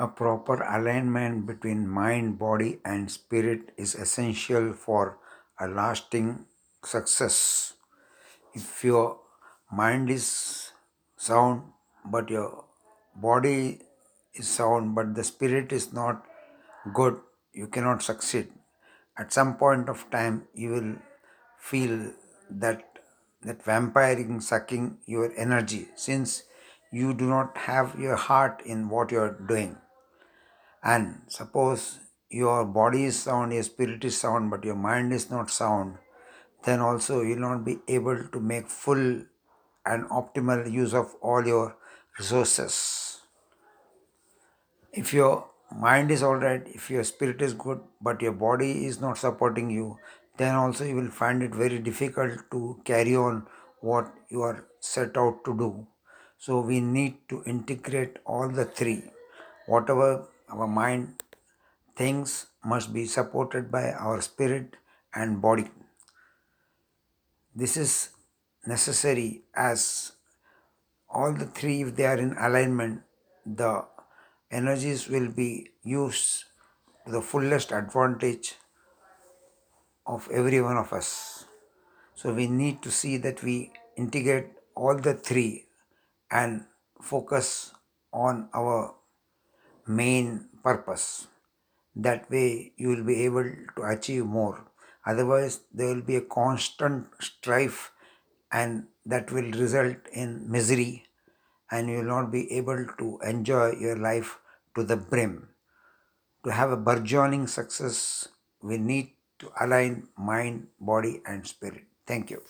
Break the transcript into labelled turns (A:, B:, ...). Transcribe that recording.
A: A proper alignment between mind, body, and spirit is essential for a lasting success. If your mind is sound, but your body is sound, but the spirit is not good, you cannot succeed. At some point of time, you will feel that that vampiring sucking your energy since you do not have your heart in what you are doing and suppose your body is sound, your spirit is sound, but your mind is not sound, then also you will not be able to make full and optimal use of all your resources. If your mind is alright, if your spirit is good, but your body is not supporting you, then also you will find it very difficult to carry on what you are set out to do. So we need to integrate all the three. Whatever our mind thinks must be supported by our spirit and body. This is necessary as all the three, if they are in alignment, the energies will be used to the fullest advantage of every one of us. So we need to see that we integrate all the three and focus on our main purpose. That way, you will be able to achieve more. Otherwise, there will be a constant strife, and that will result in misery, and you will not be able to enjoy your life to the brim. To have a burgeoning success, we need to align mind, body, and spirit. Thank you.